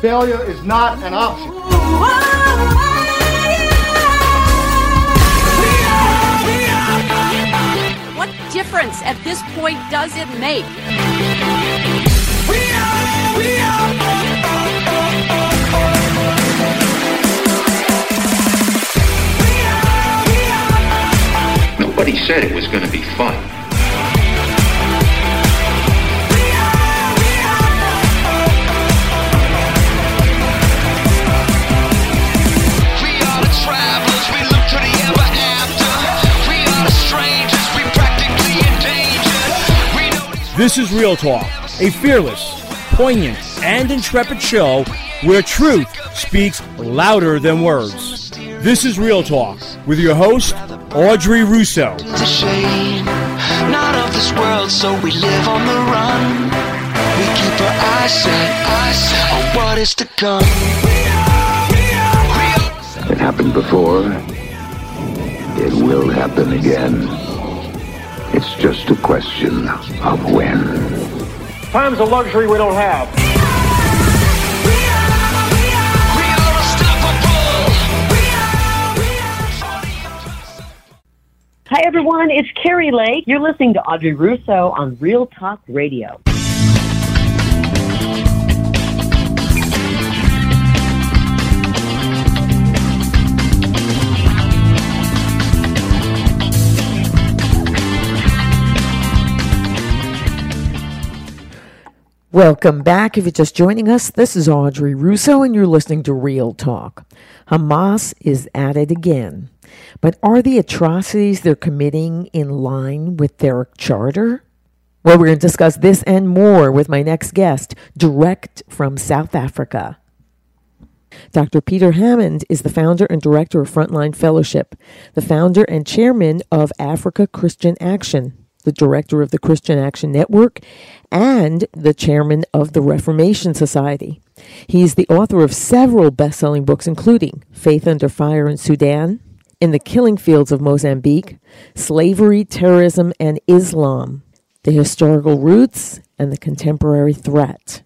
Failure is not an option. What difference at this point does it make? Nobody said it was going to be fun. This is REELTalk, a fearless, poignant, and intrepid show where truth speaks louder than words. This is REELTalk with your host, Audrey Russo. to shame. Not of this world, so we live on the run. We keep our eyes set, eyes on what is to come. It happened before. It will happen again. It's just a question of when. Time's a luxury we don't have. We are unstoppable. Hi, everyone. It's Kari Lake. You're listening to Audrey Russo on REELTalk Radio. Welcome back. If you're just joining us, this is Audrey Russo, and you're listening to REELTalk. Hamas is at it again. But are the atrocities they're committing in line with their charter? Well, we're going to discuss this and more with my next guest, direct from South Africa. Dr. Peter Hammond is the founder and director of Frontline Fellowship, the founder and chairman of Africa Christian Action, the director of the Christian Action Network, and the chairman of the Reformation Society. He's the author of several best selling books, including Faith Under Fire in Sudan, In the Killing Fields of Mozambique, Slavery, Terrorism, and Islam, The Historical Roots, and the Contemporary Threat.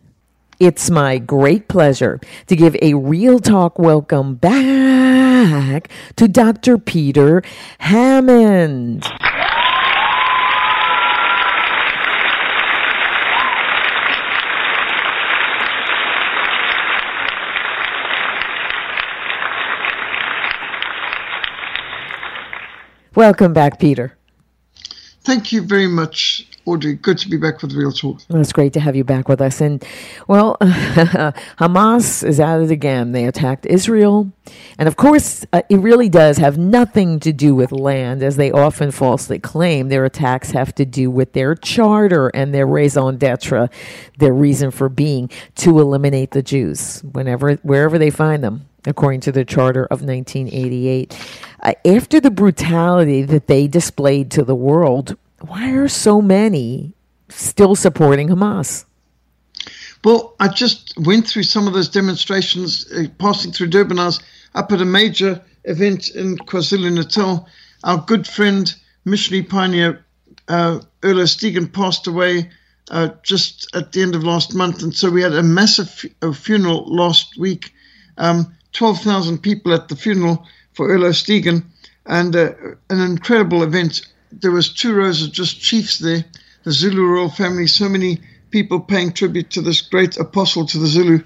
It's my great pleasure to give a real talk welcome back to Dr. Peter Hammond. Welcome back, Peter. Thank you very much, Audrey. Good to be back with REELTalk. Well, It's great to have you back with us. And, well, Hamas is at it again. They attacked Israel. And, of course, uh, it really does have nothing to do with land, as they often falsely claim. Their attacks have to do with their charter and their raison d'etre, their reason for being, to eliminate the Jews whenever, wherever they find them according to the Charter of 1988. Uh, after the brutality that they displayed to the world, why are so many still supporting Hamas? Well, I just went through some of those demonstrations uh, passing through Durban. I was up at a major event in KwaZulu Natal. Our good friend, missionary pioneer uh, Erlo Stegen, passed away uh, just at the end of last month. And so we had a massive fu- uh, funeral last week. Um, 12,000 people at the funeral for Erlo Stegen and uh, an incredible event. There was two rows of just chiefs there, the Zulu royal family, so many people paying tribute to this great apostle to the Zulu.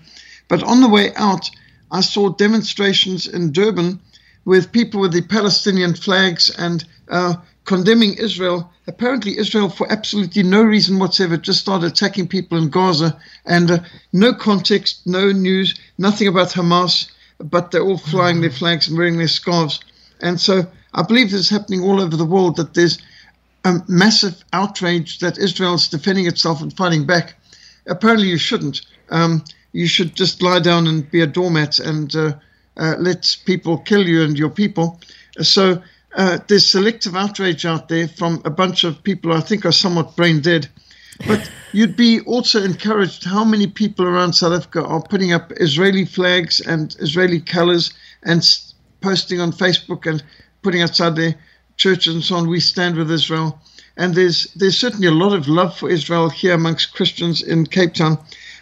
But on the way out, I saw demonstrations in Durban with people with the Palestinian flags and uh, condemning Israel. Apparently, Israel, for absolutely no reason whatsoever, just started attacking people in Gaza and uh, no context, no news, nothing about Hamas, but they're all flying their flags and wearing their scarves. And so I believe this is happening all over the world that there's a massive outrage that Israel's defending itself and fighting back. Apparently, you shouldn't. Um, you should just lie down and be a doormat and uh, uh, let people kill you and your people. So uh, there's selective outrage out there from a bunch of people I think are somewhat brain dead. But you'd be also encouraged how many people around South Africa are putting up Israeli flags and Israeli colors and posting on Facebook and putting outside their churches and so on. We stand with Israel. And there's there's certainly a lot of love for Israel here amongst Christians in Cape Town.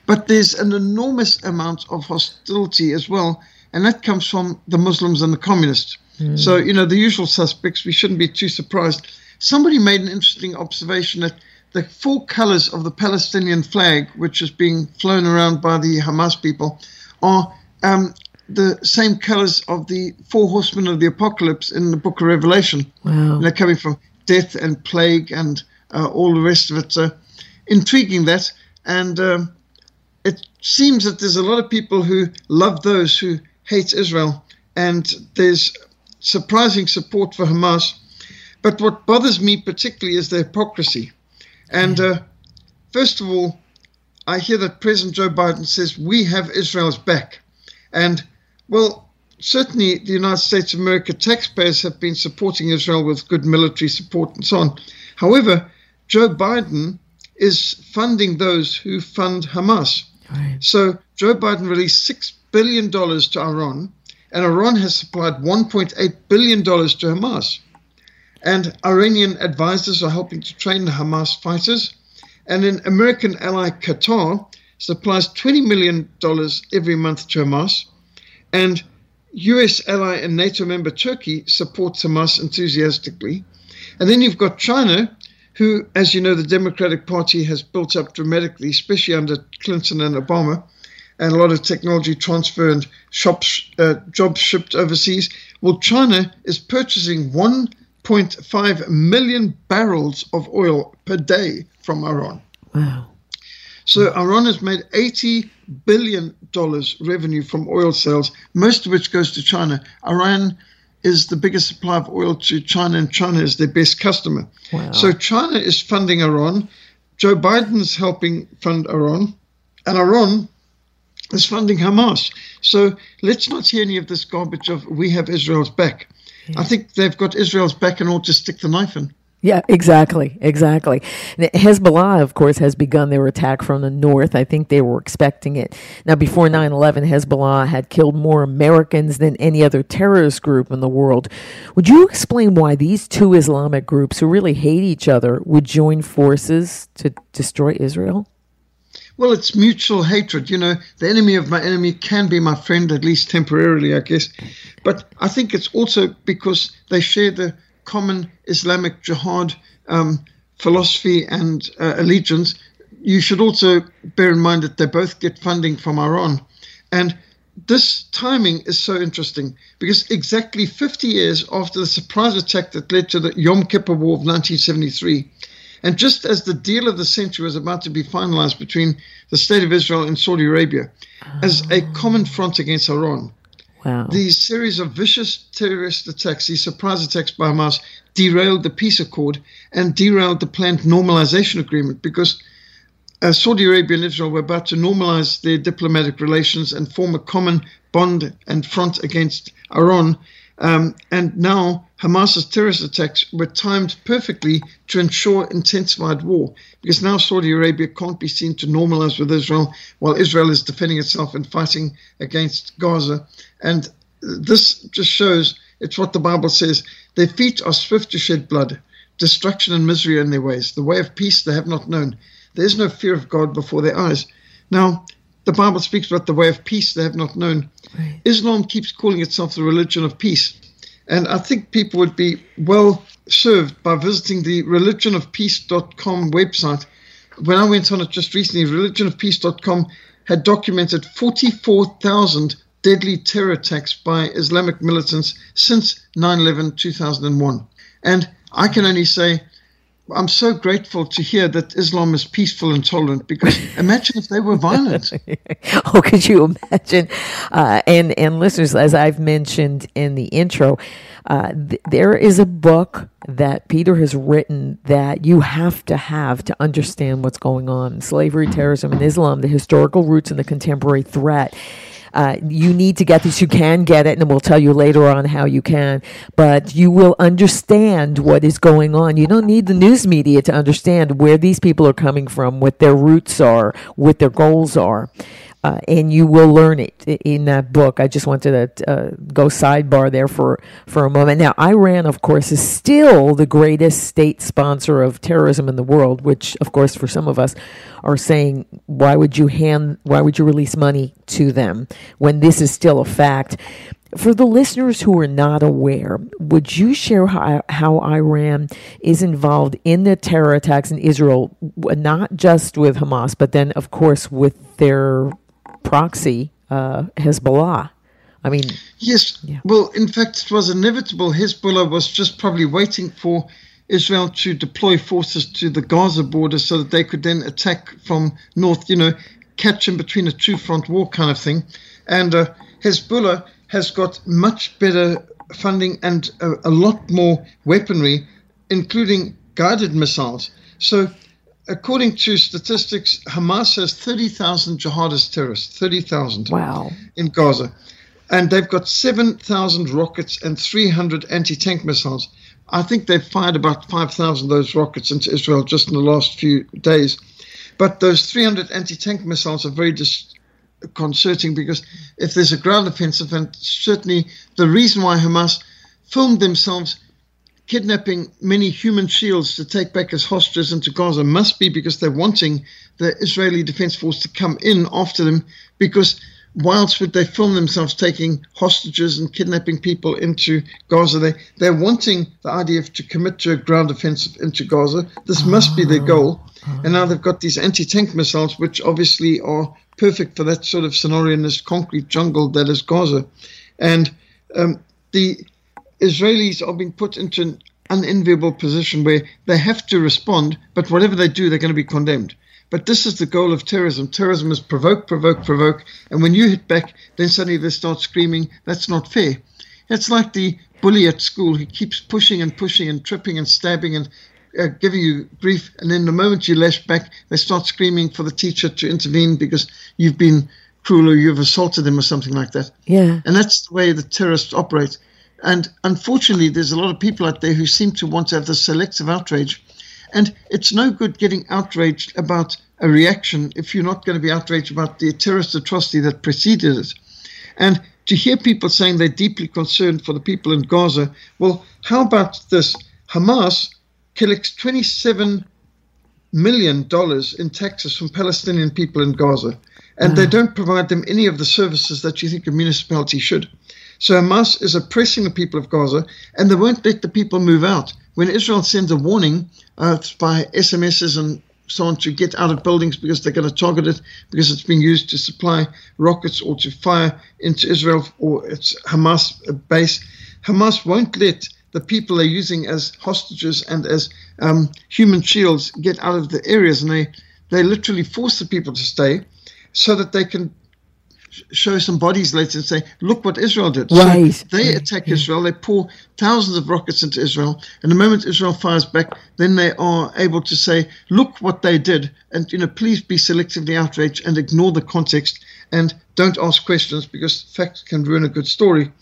But there's an enormous amount of hostility as well, and that comes from the Muslims and the communists. Hmm. So, you know, the usual suspects, we shouldn't be too surprised. Somebody made an interesting observation that the four colors of the Palestinian flag, which is being flown around by the Hamas people, are um, the same colors of the four horsemen of the apocalypse in the book of Revelation. Wow. They're coming from death and plague and uh, all the rest of it. So intriguing that. And um, it seems that there's a lot of people who love those who hate Israel. And there's surprising support for Hamas. But what bothers me particularly is the hypocrisy. And uh, first of all, I hear that President Joe Biden says we have Israel's back. And, well, certainly the United States of America taxpayers have been supporting Israel with good military support and so on. However, Joe Biden is funding those who fund Hamas. Right. So Joe Biden released $6 billion to Iran, and Iran has supplied $1.8 billion to Hamas. And Iranian advisors are helping to train the Hamas fighters. And an American ally, Qatar, supplies $20 million every month to Hamas. And US ally and NATO member Turkey supports Hamas enthusiastically. And then you've got China, who, as you know, the Democratic Party has built up dramatically, especially under Clinton and Obama, and a lot of technology transfer and shops, uh, jobs shipped overseas. Well, China is purchasing 1.5 million barrels of oil per day from Iran. Wow. So Iran has made 80 billion dollars revenue from oil sales, most of which goes to China. Iran is the biggest supplier of oil to China, and China is their best customer. Wow. So China is funding Iran. Joe Biden's helping fund Iran, and Iran is funding Hamas. So let's not hear any of this garbage of we have Israel's back. I think they've got Israel's back and ought to stick the knife in. Yeah, exactly, exactly. And Hezbollah, of course, has begun their attack from the north. I think they were expecting it. Now, before 9 11, Hezbollah had killed more Americans than any other terrorist group in the world. Would you explain why these two Islamic groups, who really hate each other, would join forces to destroy Israel? Well, it's mutual hatred. You know, the enemy of my enemy can be my friend, at least temporarily, I guess. But I think it's also because they share the common Islamic jihad um, philosophy and uh, allegiance. You should also bear in mind that they both get funding from Iran. And this timing is so interesting because exactly 50 years after the surprise attack that led to the Yom Kippur War of 1973, and just as the deal of the century was about to be finalized between the State of Israel and Saudi Arabia as a common front against Iran, Wow. these series of vicious terrorist attacks, these surprise attacks by Hamas, derailed the peace accord and derailed the planned normalization agreement because uh, Saudi Arabia and Israel were about to normalize their diplomatic relations and form a common bond and front against Iran. Um, and now Hamas's terrorist attacks were timed perfectly to ensure intensified war because now Saudi Arabia can't be seen to normalize with Israel while Israel is defending itself and fighting against Gaza. And this just shows it's what the Bible says their feet are swift to shed blood, destruction and misery are in their ways. The way of peace they have not known. There is no fear of God before their eyes. Now, the Bible speaks about the way of peace they have not known. Right. Islam keeps calling itself the religion of peace. And I think people would be well served by visiting the religionofpeace.com website. When I went on it just recently, religionofpeace.com had documented 44,000 deadly terror attacks by Islamic militants since 9 11 2001. And I can only say, I'm so grateful to hear that Islam is peaceful and tolerant because imagine if they were violent. oh, could you imagine? Uh, and and listeners, as I've mentioned in the intro, uh, th- there is a book that Peter has written that you have to have to understand what's going on: slavery, terrorism, and Islam, the historical roots and the contemporary threat. Uh, you need to get this. You can get it, and we'll tell you later on how you can. But you will understand what is going on. You don't need the news media to understand where these people are coming from, what their roots are, what their goals are. Uh, and you will learn it in that book. I just wanted to uh, go sidebar there for, for a moment. Now, Iran, of course, is still the greatest state sponsor of terrorism in the world, which, of course, for some of us are saying, why would you hand, why would you release money to them when this is still a fact? For the listeners who are not aware, would you share how, how Iran is involved in the terror attacks in Israel, not just with Hamas, but then, of course, with their proxy, uh, Hezbollah? I mean, Yes. Yeah. Well, in fact, it was inevitable. Hezbollah was just probably waiting for Israel to deploy forces to the Gaza border so that they could then attack from north, you know, catch in between a two front war kind of thing. And uh, Hezbollah has got much better funding and a, a lot more weaponry, including guided missiles. So, according to statistics, Hamas has 30,000 jihadist terrorists, 30,000 wow. in Gaza. And they've got 7,000 rockets and 300 anti tank missiles. I think they've fired about 5,000 of those rockets into Israel just in the last few days. But those 300 anti tank missiles are very disconcerting because if there's a ground offensive, and certainly the reason why Hamas filmed themselves kidnapping many human shields to take back as hostages into Gaza must be because they're wanting the Israeli Defense Force to come in after them because whilst would they film themselves taking hostages and kidnapping people into Gaza, they, they're wanting the IDF to commit to a ground offensive into Gaza. This must be their goal. And now they've got these anti tank missiles, which obviously are perfect for that sort of scenario in this concrete jungle that is Gaza. And um, the Israelis are being put into an unenviable position where they have to respond, but whatever they do, they're going to be condemned. But this is the goal of terrorism. Terrorism is provoke, provoke, provoke. And when you hit back, then suddenly they start screaming, that's not fair. It's like the bully at school who keeps pushing and pushing and tripping and stabbing and uh, giving you grief. And then the moment you lash back, they start screaming for the teacher to intervene because you've been cruel or you've assaulted them or something like that. Yeah. And that's the way the terrorists operate. And unfortunately, there's a lot of people out there who seem to want to have this selective outrage. And it's no good getting outraged about a reaction if you're not going to be outraged about the terrorist atrocity that preceded it. And to hear people saying they're deeply concerned for the people in Gaza, well, how about this? Hamas collects 27 million dollars in taxes from Palestinian people in Gaza, and they hmm. don't provide them any of the services that you think a municipality should. So Hamas is oppressing the people of Gaza, and they won't let the people move out. When Israel sends a warning uh, by SMSs and so on to get out of buildings because they're going to target it because it's being used to supply rockets or to fire into Israel or its Hamas base, Hamas won't let the people they're using as hostages and as um, human shields get out of the areas, and they they literally force the people to stay so that they can show some bodies later and say, look what Israel did. Right. So they attack Israel, they pour thousands of rockets into Israel, and the moment Israel fires back, then they are able to say, look what they did, and you know, please be selectively outraged and ignore the context and don't ask questions because facts can ruin a good story.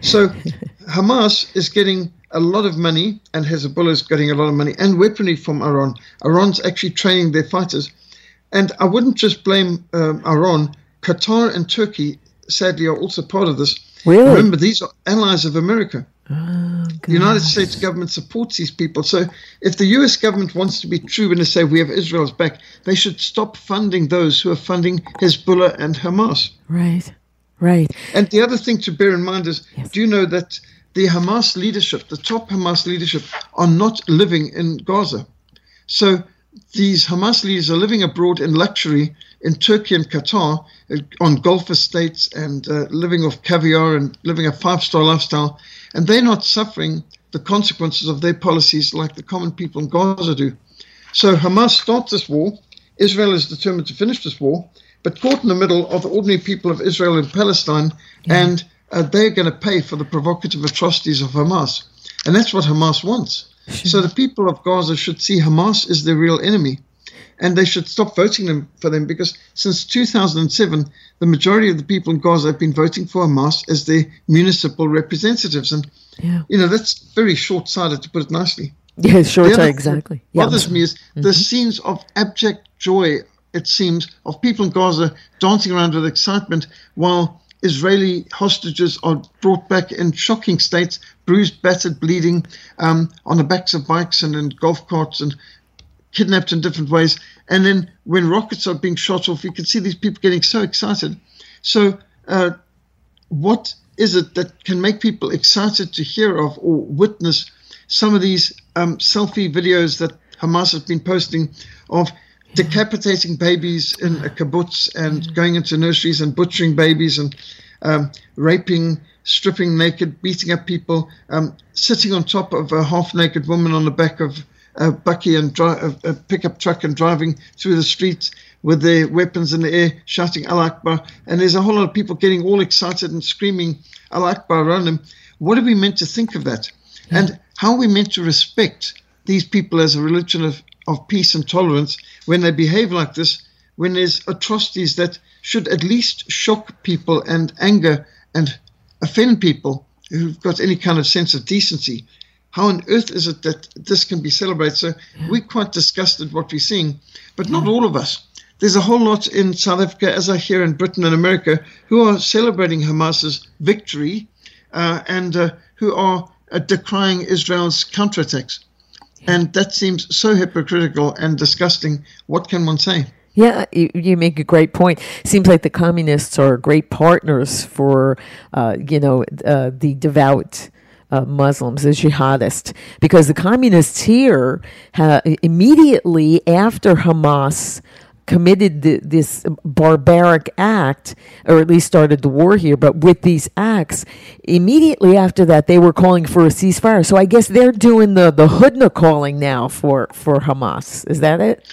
So Hamas is getting a lot of money, and Hezbollah is getting a lot of money and weaponry from Iran. Iran's actually training their fighters. And I wouldn't just blame um, Iran. Qatar and Turkey, sadly, are also part of this. Really? Remember, these are allies of America. Oh, the United States government supports these people. So if the US government wants to be true when they say we have Israel's back, they should stop funding those who are funding Hezbollah and Hamas. Right. Right. And the other thing to bear in mind is do you know that the Hamas leadership, the top Hamas leadership, are not living in Gaza? So these Hamas leaders are living abroad in luxury in Turkey and Qatar uh, on Gulf estates and uh, living off caviar and living a five star lifestyle. And they're not suffering the consequences of their policies like the common people in Gaza do. So Hamas starts this war. Israel is determined to finish this war, but caught in the middle are the ordinary people of Israel and Palestine, and uh, they're going to pay for the provocative atrocities of Hamas. And that's what Hamas wants. So the people of Gaza should see Hamas as their real enemy. And they should stop voting them for them because since 2007, the majority of the people in Gaza have been voting for Hamas as their municipal representatives. And, Yeah. you know, that's very short sighted, to put it nicely. Yeah, sure, other thing exactly. Yeah. bothers me is the mm-hmm. scenes of abject joy it seems, of people in Gaza dancing around with excitement while Israeli hostages are brought back in shocking states, bruised, battered, bleeding, um, on the backs of bikes and in golf carts and kidnapped in different ways. And then when rockets are being shot off, you can see these people getting so excited. So, uh, what is it that can make people excited to hear of or witness some of these um, selfie videos that Hamas has been posting of decapitating babies in a kibbutz and going into nurseries and butchering babies and um, raping, stripping naked, beating up people, um, sitting on top of a half naked woman on the back of a bakkie and dri- a, a pickup truck and driving through the streets with their weapons in the air, shouting Al Akbar. And there's a whole lot of people getting all excited and screaming Al Akbar around them. What are we meant to think of that? And how are we meant to respect these people as a religion of, of peace and tolerance when they behave like this, when there's atrocities that should at least shock people and anger and offend people who've got any kind of sense of decency? How on earth is it that this can be celebrated? So we're quite disgusted what we're seeing, but not all of us. There's a whole lot in South Africa, as I hear in Britain and America, who are celebrating Hamas's victory uh, and uh, who are uh, decrying Israel's counterattacks. And that seems so hypocritical and disgusting. What can one say? Yeah, you, make a great point. Seems like the communists are great partners for, uh, you know, uh, the devout uh, Muslims, the jihadists, because the communists here immediately after Hamas committed the, this barbaric act, or at least started the war here, but with these acts, immediately after that, they were calling for a ceasefire. So I guess they're doing the, the Hudna calling now for, for Hamas. Is that it?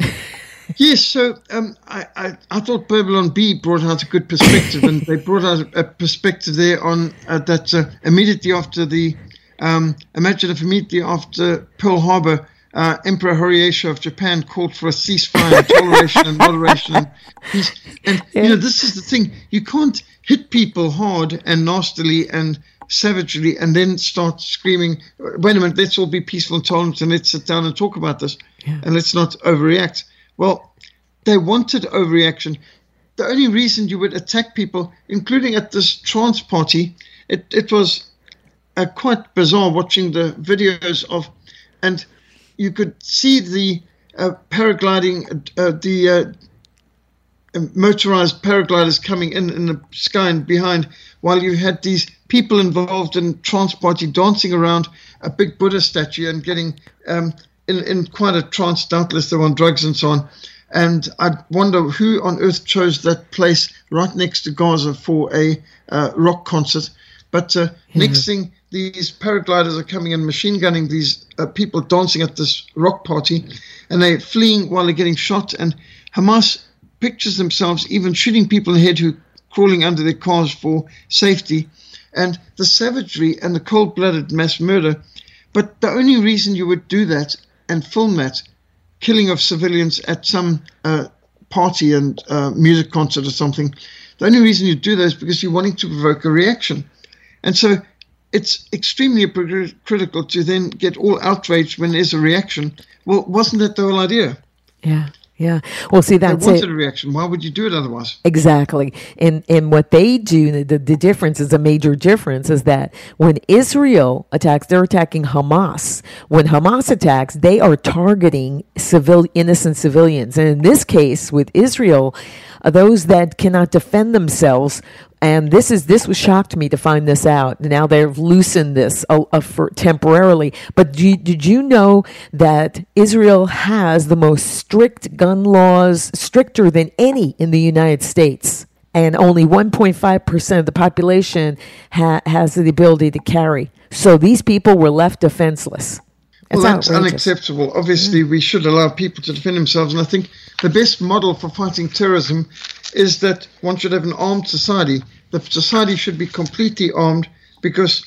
yes, so um, I, I, I, thought Babylon Bee brought out a good perspective, and they brought out a, perspective there on uh, that uh, immediately after the, um, imagine if immediately after Pearl Harbor, uh, Emperor Hirohito of Japan called for a ceasefire, and toleration, and moderation, and peace. And you know, this is the thing: you can't hit people hard and nastily and savagely, and then start screaming, "Wait a minute! Let's all be peaceful and tolerant, and let's sit down and talk about this, yeah. and let's not overreact." Well, they wanted overreaction. The only reason you would attack people, including at this trance party, it, it was uh, quite bizarre watching the videos of, and you could see the uh, paragliding, uh, the uh, motorized paragliders coming in in the sky and behind, while you had these people involved in trance party dancing around a big Buddha statue and getting um, in, in quite a trance, doubtless they were on drugs and so on. And I wonder who on earth chose that place right next to Gaza for a uh, rock concert. But uh, mm-hmm. next thing, these paragliders are coming and machine gunning these uh, people dancing at this rock party, and they're fleeing while they're getting shot. And Hamas pictures themselves even shooting people in the head who crawling under their cars for safety, and the savagery and the cold-blooded mass murder. But the only reason you would do that and film that killing of civilians at some uh, party and uh, music concert or something, the only reason you do that is because you're wanting to provoke a reaction. And so it's extremely critical to then get all outraged when there's a reaction. Well, wasn't that the whole idea? Yeah. Yeah. Well, see, that's they wanted it. a reaction. Why would you do it otherwise? Exactly. And and what they do, the, the difference is a major difference is that when Israel attacks, they're attacking Hamas. When Hamas attacks, they are targeting civil innocent civilians. And in this case, with Israel, uh, those that cannot defend themselves and this is this was shocked me to find this out. Now they've loosened this uh, uh, for temporarily. But do, did you know that Israel has the most strict gun laws, stricter than any in the United States? And only 1.5% of the population ha- has the ability to carry. So these people were left defenseless. That's well, that's outrageous. unacceptable. Obviously, we should allow people to defend themselves. And I think the best model for fighting terrorism is that one should have an armed society. The society should be completely armed because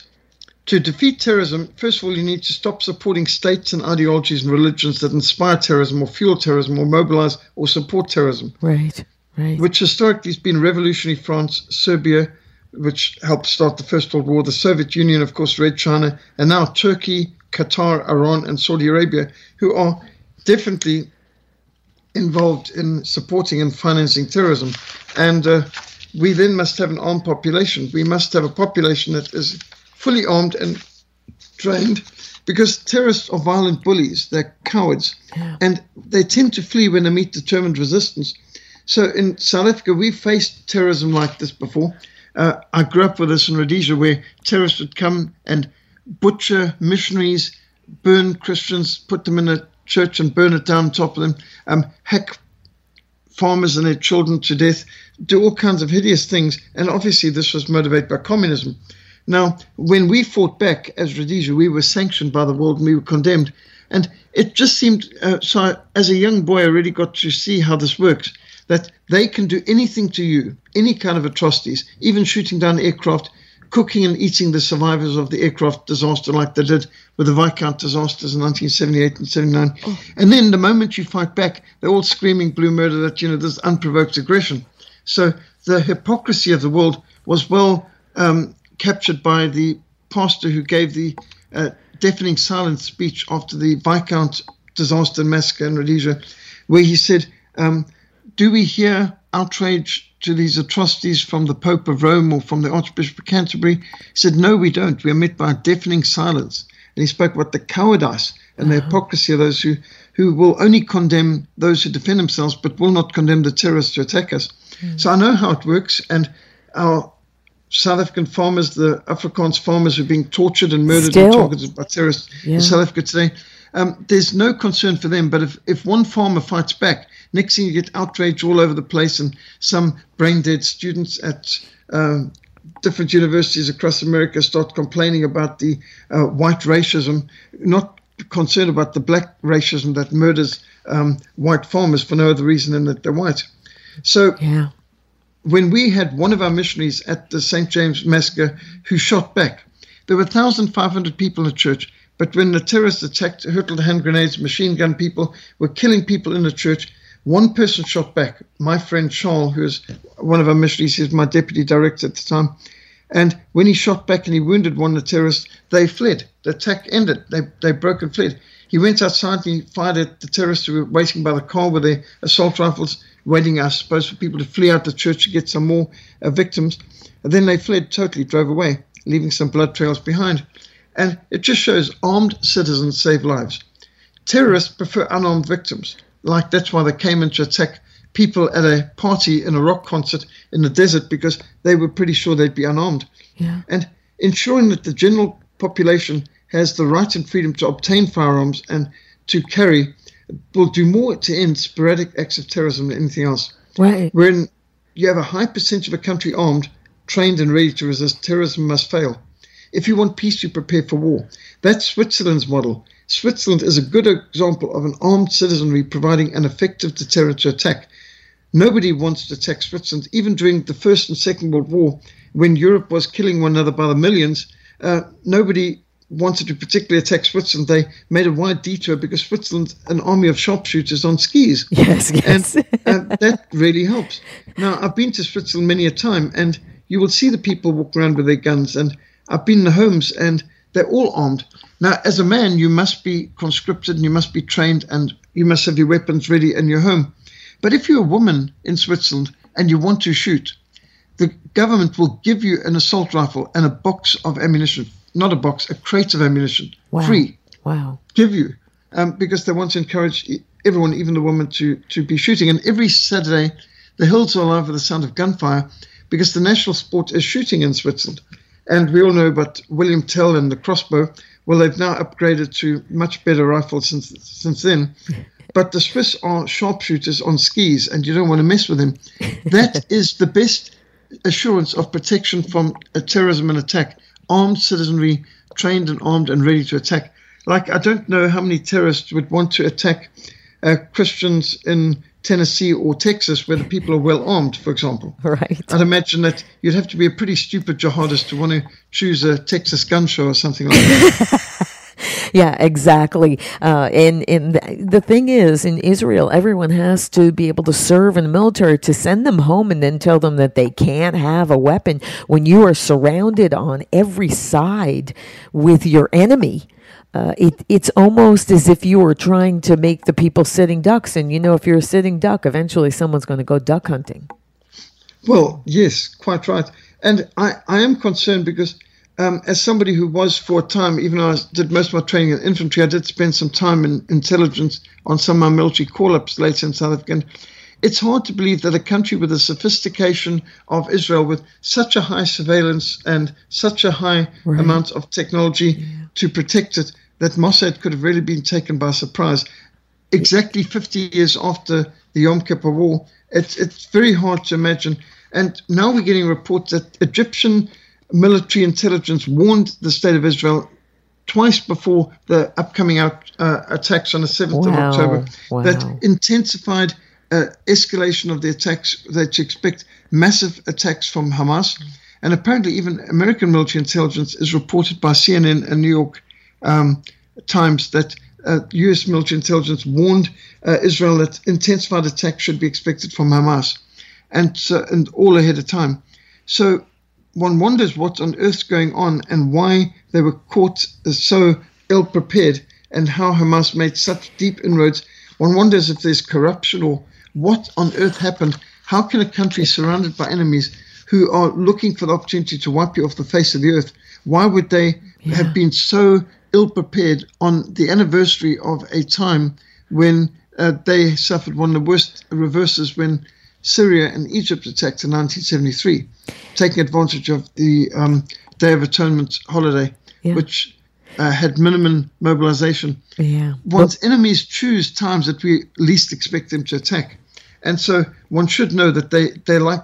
to defeat terrorism, first of all, you need to stop supporting states and ideologies and religions that inspire terrorism or fuel terrorism or mobilize or support terrorism. Right, right. Which historically has been revolutionary France, Serbia, which helped start the First World War, the Soviet Union, of course, Red China, and now Turkey, Qatar, Iran, and Saudi Arabia, who are definitely involved in supporting and financing terrorism. And uh, we then must have an armed population. We must have a population that is fully armed and trained because terrorists are violent bullies. They're cowards. And they tend to flee when they meet determined resistance. So in South Africa, we've faced terrorism like this before. Uh, I grew up with this in Rhodesia where terrorists would come and butcher missionaries, burn Christians, put them in a church and burn it down top of them, um, hack farmers and their children to death, do all kinds of hideous things. And obviously, this was motivated by communism. Now, when we fought back as Rhodesia, we were sanctioned by the world and we were condemned. And it just seemed, uh, so as a young boy, I really got to see how this works that they can do anything to you, any kind of atrocities, even shooting down aircraft, cooking and eating the survivors of the aircraft disaster, like they did with the Viscount disasters in 1978 and 79. And then the moment you fight back, they're all screaming blue murder that, you know, there's unprovoked aggression. So the hypocrisy of the world was well um, captured by the pastor who gave the uh, deafening silence speech after the Viscount disaster and massacre in Rhodesia, where he said, um, Do we hear outrage to these atrocities from the Pope of Rome or from the Archbishop of Canterbury? He said, No, we don't. We are met by a deafening silence. And he spoke about the cowardice and the hypocrisy of those who, who will only condemn those who defend themselves but will not condemn the terrorists who attack us. So I know how it works, and our South African farmers, the Afrikaans farmers who are being tortured and murdered and targeted by terrorists Yeah. in South Africa today. Um, there's no concern for them, but if, if one farmer fights back, next thing you get outrage all over the place, and some brain dead students at um, different universities across America start complaining about the uh, white racism, not concerned about the black racism that murders um, white farmers for no other reason than that they're white. So Yeah. when we had one of our missionaries at the St. James massacre who shot back, there were 1,500 people in the church. But when the terrorists attacked, hurled hand grenades, machine gun people, were killing people in the church, one person shot back. My friend Charles, who is one of our missionaries, he's my deputy director at the time. And when he shot back and he wounded one of the terrorists, they fled. The attack ended. They, they broke and fled. He went outside and he fired at the terrorists who were waiting by the car with their assault rifles, waiting, I suppose, for people to flee out the church to get some more uh, victims. And then they fled totally, drove away, leaving some blood trails behind. And it just shows armed citizens save lives. Terrorists prefer unarmed victims. Like that's why they came in to attack people at a party in a rock concert in the desert because they were pretty sure they'd be unarmed. Yeah. And ensuring that the general population has the right and freedom to obtain firearms and to carry will do more to end sporadic acts of terrorism than anything else. Right. When you have a high percentage of a country armed, trained, and ready to resist, terrorism must fail. If you want peace, you prepare for war. That's Switzerland's model. Switzerland is a good example of an armed citizenry providing an effective deterrent to attack. Nobody wants to attack Switzerland, even during the First and Second World War, when Europe was killing one another by the millions. Uh, nobody wanted to particularly attack Switzerland. They made a wide detour because Switzerland's an army of sharpshooters on skis. Yes, yes. And uh, that really helps. Now, I've been to Switzerland many a time, and you will see the people walk around with their guns. And I've been in the homes, and they're all armed. Now, as a man, you must be conscripted and you must be trained, and you must have your weapons ready in your home. But if you're a woman in Switzerland and you want to shoot, the government will give you an assault rifle and a box of ammunition. Not a box, a crate of ammunition, Wow. free Wow. give you um, because they want to encourage everyone, even the woman, to, to be shooting. And every Saturday, the hills are alive with the sound of gunfire because the national sport is shooting in Switzerland. And we all know about William Tell and the crossbow. Well, they've now upgraded to much better rifles since since then. But the Swiss are sharpshooters on skis, and you don't want to mess with them. That is the best assurance of protection from a terrorism and attack. Armed citizenry, trained and armed and ready to attack. Like, I don't know how many terrorists would want to attack uh, Christians in Tennessee or Texas where the people are well armed, for example. Right. I'd imagine that you'd have to be a pretty stupid jihadist to want to choose a Texas gun show or something like that. yeah, exactly. Uh, and and the, thing is, in Israel, everyone has to be able to serve in the military to send them home and then tell them that they can't have a weapon when you are surrounded on every side with your enemy. Uh, it, it's almost as if you were trying to make the people sitting ducks, and you know, if you're a sitting duck, eventually someone's going to go duck hunting. Well, yes, quite right. And I, I am concerned because, um, as somebody who was for a time, even though I did most of my training in infantry, I did spend some time in intelligence on some of my military call ups later in South Africa. And it's hard to believe that a country with the sophistication of Israel, with such a high surveillance and such a high Right. amount of technology to protect it, that Mossad could have really been taken by surprise. Exactly 50 years after the Yom Kippur War, it's, it's very hard to imagine. And now we're getting reports that Egyptian military intelligence warned the state of Israel twice before the upcoming out, uh, attacks on the 7th Wow. of October Wow. that intensified uh, escalation of the attacks, that you expect massive attacks from Hamas. And apparently, even American military intelligence is reported by CNN and New York um, Times that uh, U.S. military intelligence warned uh, Israel that intensified attacks should be expected from Hamas, and and all ahead of time. So one wonders what's on earth's going on and why they were caught so ill prepared, and how Hamas made such deep inroads. One wonders if there's corruption or what on earth happened. How can a country surrounded by enemies who are looking for the opportunity to wipe you off the face of the earth, why would they have been so ill prepared on the anniversary of a time when uh, they suffered one of the worst reverses when Syria and Egypt attacked in 1973, taking advantage of the um, Day of Atonement holiday, Yeah. which uh, had minimum mobilization. Yeah. One's enemies choose times that we least expect them to attack. And so one should know that they, they like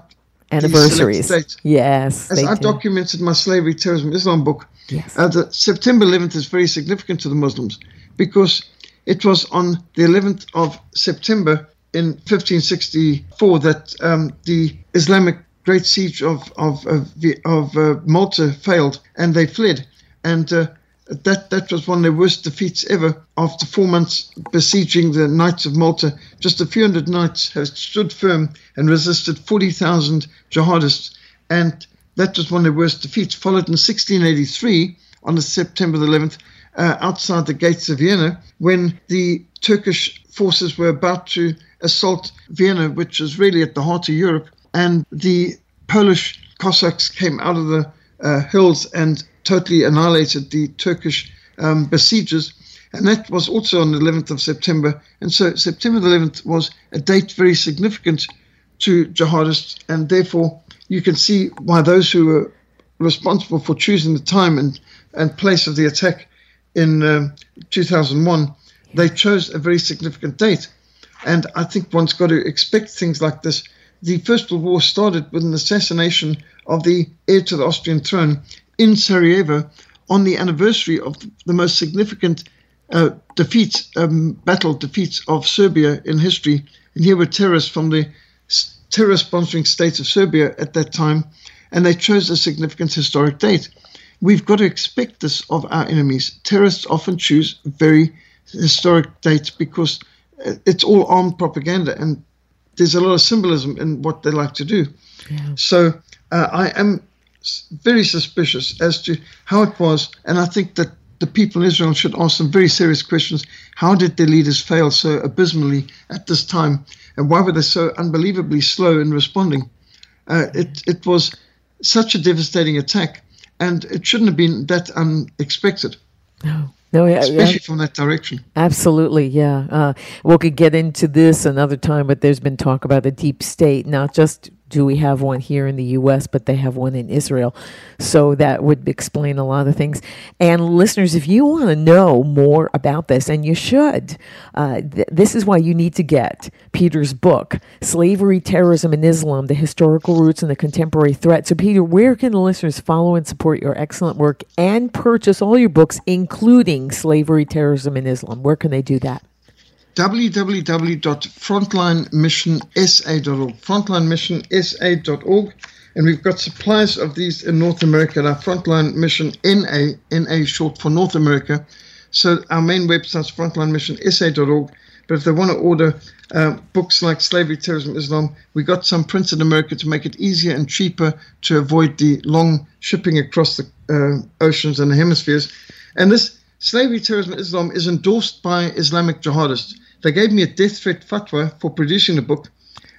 Anniversaries. Yes. As they I do. documented in my Slavery, Terrorism, Islam book, Yes. uh, the September 11th is very significant to the Muslims because it was on the 11th of September in 1564 that um, the Islamic Great Siege of of of, of uh, Malta failed and they fled, and uh, that that was one of their worst defeats ever. After four months besieging the Knights of Malta, just a few hundred knights have stood firm and resisted 40,000 jihadists, and that was one of their worst defeats. Followed in 1683 on September the 11th. Uh, outside the gates of Vienna, when the Turkish forces were about to assault Vienna, which is really at the heart of Europe, and the Polish Cossacks came out of the uh, hills and totally annihilated the Turkish um, besiegers. And that was also on the 11th of September. And so September the 11th was a date very significant to jihadists, and therefore you can see why those who were responsible for choosing the time and, and place of the attack in um, 2001, they chose a very significant date. And I think one's got to expect things like this. The First World War started with an assassination of the heir to the Austrian throne in Sarajevo on the anniversary of the most significant uh, defeats, um, battle defeats of Serbia in history. And here were terrorists from the terror sponsoring states of Serbia at that time, and they chose a significant historic date. We've got to expect this of our enemies. Terrorists often choose very historic dates because it's all armed propaganda, and there's a lot of symbolism in what they like to do. So uh, I am very suspicious as to how it was, and I think that the people in Israel should ask some very serious questions. How did their leaders fail so abysmally at this time, and why were they so unbelievably slow in responding? Uh, it it was such a devastating attack, and it shouldn't have been that unexpected, No. No, yeah, yeah. especially from that direction. Absolutely, yeah. Uh, we could get into this another time, but there's been talk about the deep state. Not just do we have one here in the U.S., but they have one in Israel. So that would explain a lot of things. And listeners, if you want to know more about this, and you should, uh, th- this is why you need to get Peter's book, Slavery, Terrorism, and Islam The Historical Roots and the Contemporary Threat. So, Peter, where can the listeners follow and support your excellent work and purchase all your books, including Slavery, Terrorism, and Islam? Where can they do that? www.frontlinemissionsa.org. Frontlinemissionsa.org. And we've got supplies of these in North America. at Our Frontline Mission NA, NA short for North America. So our main website's frontlinemissionsa.org. But if they want to order uh, books like Slavery, Terrorism, Islam, we got some printed in America to make it easier and cheaper to avoid the long shipping across the uh, oceans and the hemispheres. And this Slavery, Terrorism, Islam is endorsed by Islamic jihadists. They gave me a death threat fatwa for producing the book.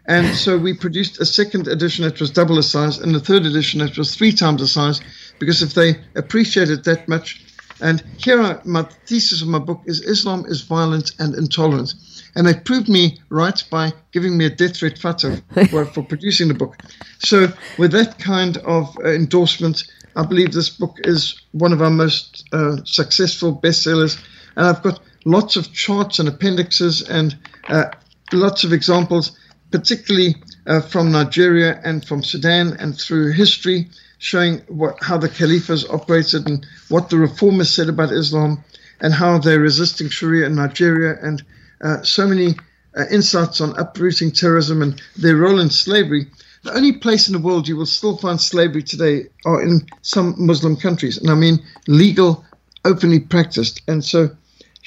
And so we produced a second edition that was double the size and a third edition that was three times the size because if they appreciated that much, and here are my thesis of my book is Islam is violent and intolerant. And they proved me right by giving me a death threat fatwa for, for producing the book. So with that kind of uh, endorsement, I believe this book is one of our most uh, successful bestsellers. And I've got lots of charts and appendixes and uh, lots of examples, particularly uh, from Nigeria and from Sudan and through history, showing what, how the caliphs operated and what the reformers said about Islam and how they're resisting Sharia in Nigeria, and uh, so many uh, insights on uprooting terrorism and their role in slavery. The only place in the world you will still find slavery today are in some Muslim countries, and I mean legal, openly practiced. And so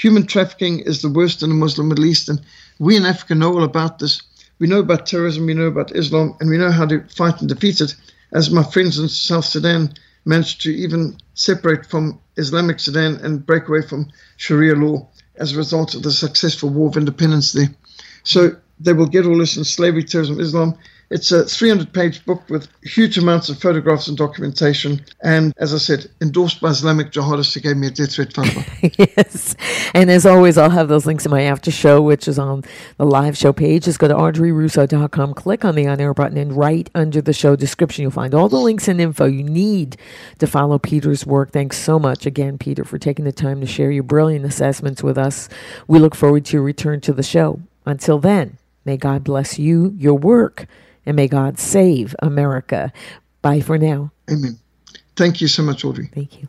human trafficking is the worst in the Muslim Middle East, and we in Africa know all about this. We know about terrorism, we know about Islam, and we know how to fight and defeat it as my friends in South Sudan managed to even separate from Islamic Sudan and break away from Sharia law as a result of the successful war of independence there. So they will get all this in Slavery, Terrorism, Islam. It's a 300 page book with huge amounts of photographs and documentation. And as I said, endorsed by Islamic jihadists who gave me a death threat yes. And as always, I'll have those links in my after show, which is on the live show page. Just go to audreyrusso.com, click on the on air button, and right under the show description, you'll find all the links and info you need to follow Peter's work. Thanks so much again, Peter, for taking the time to share your brilliant assessments with us. We look forward to your return to the show. Until then, may God bless you, your work, and may God save America. Bye for now. Amen. Thank you so much, Audrey. Thank you.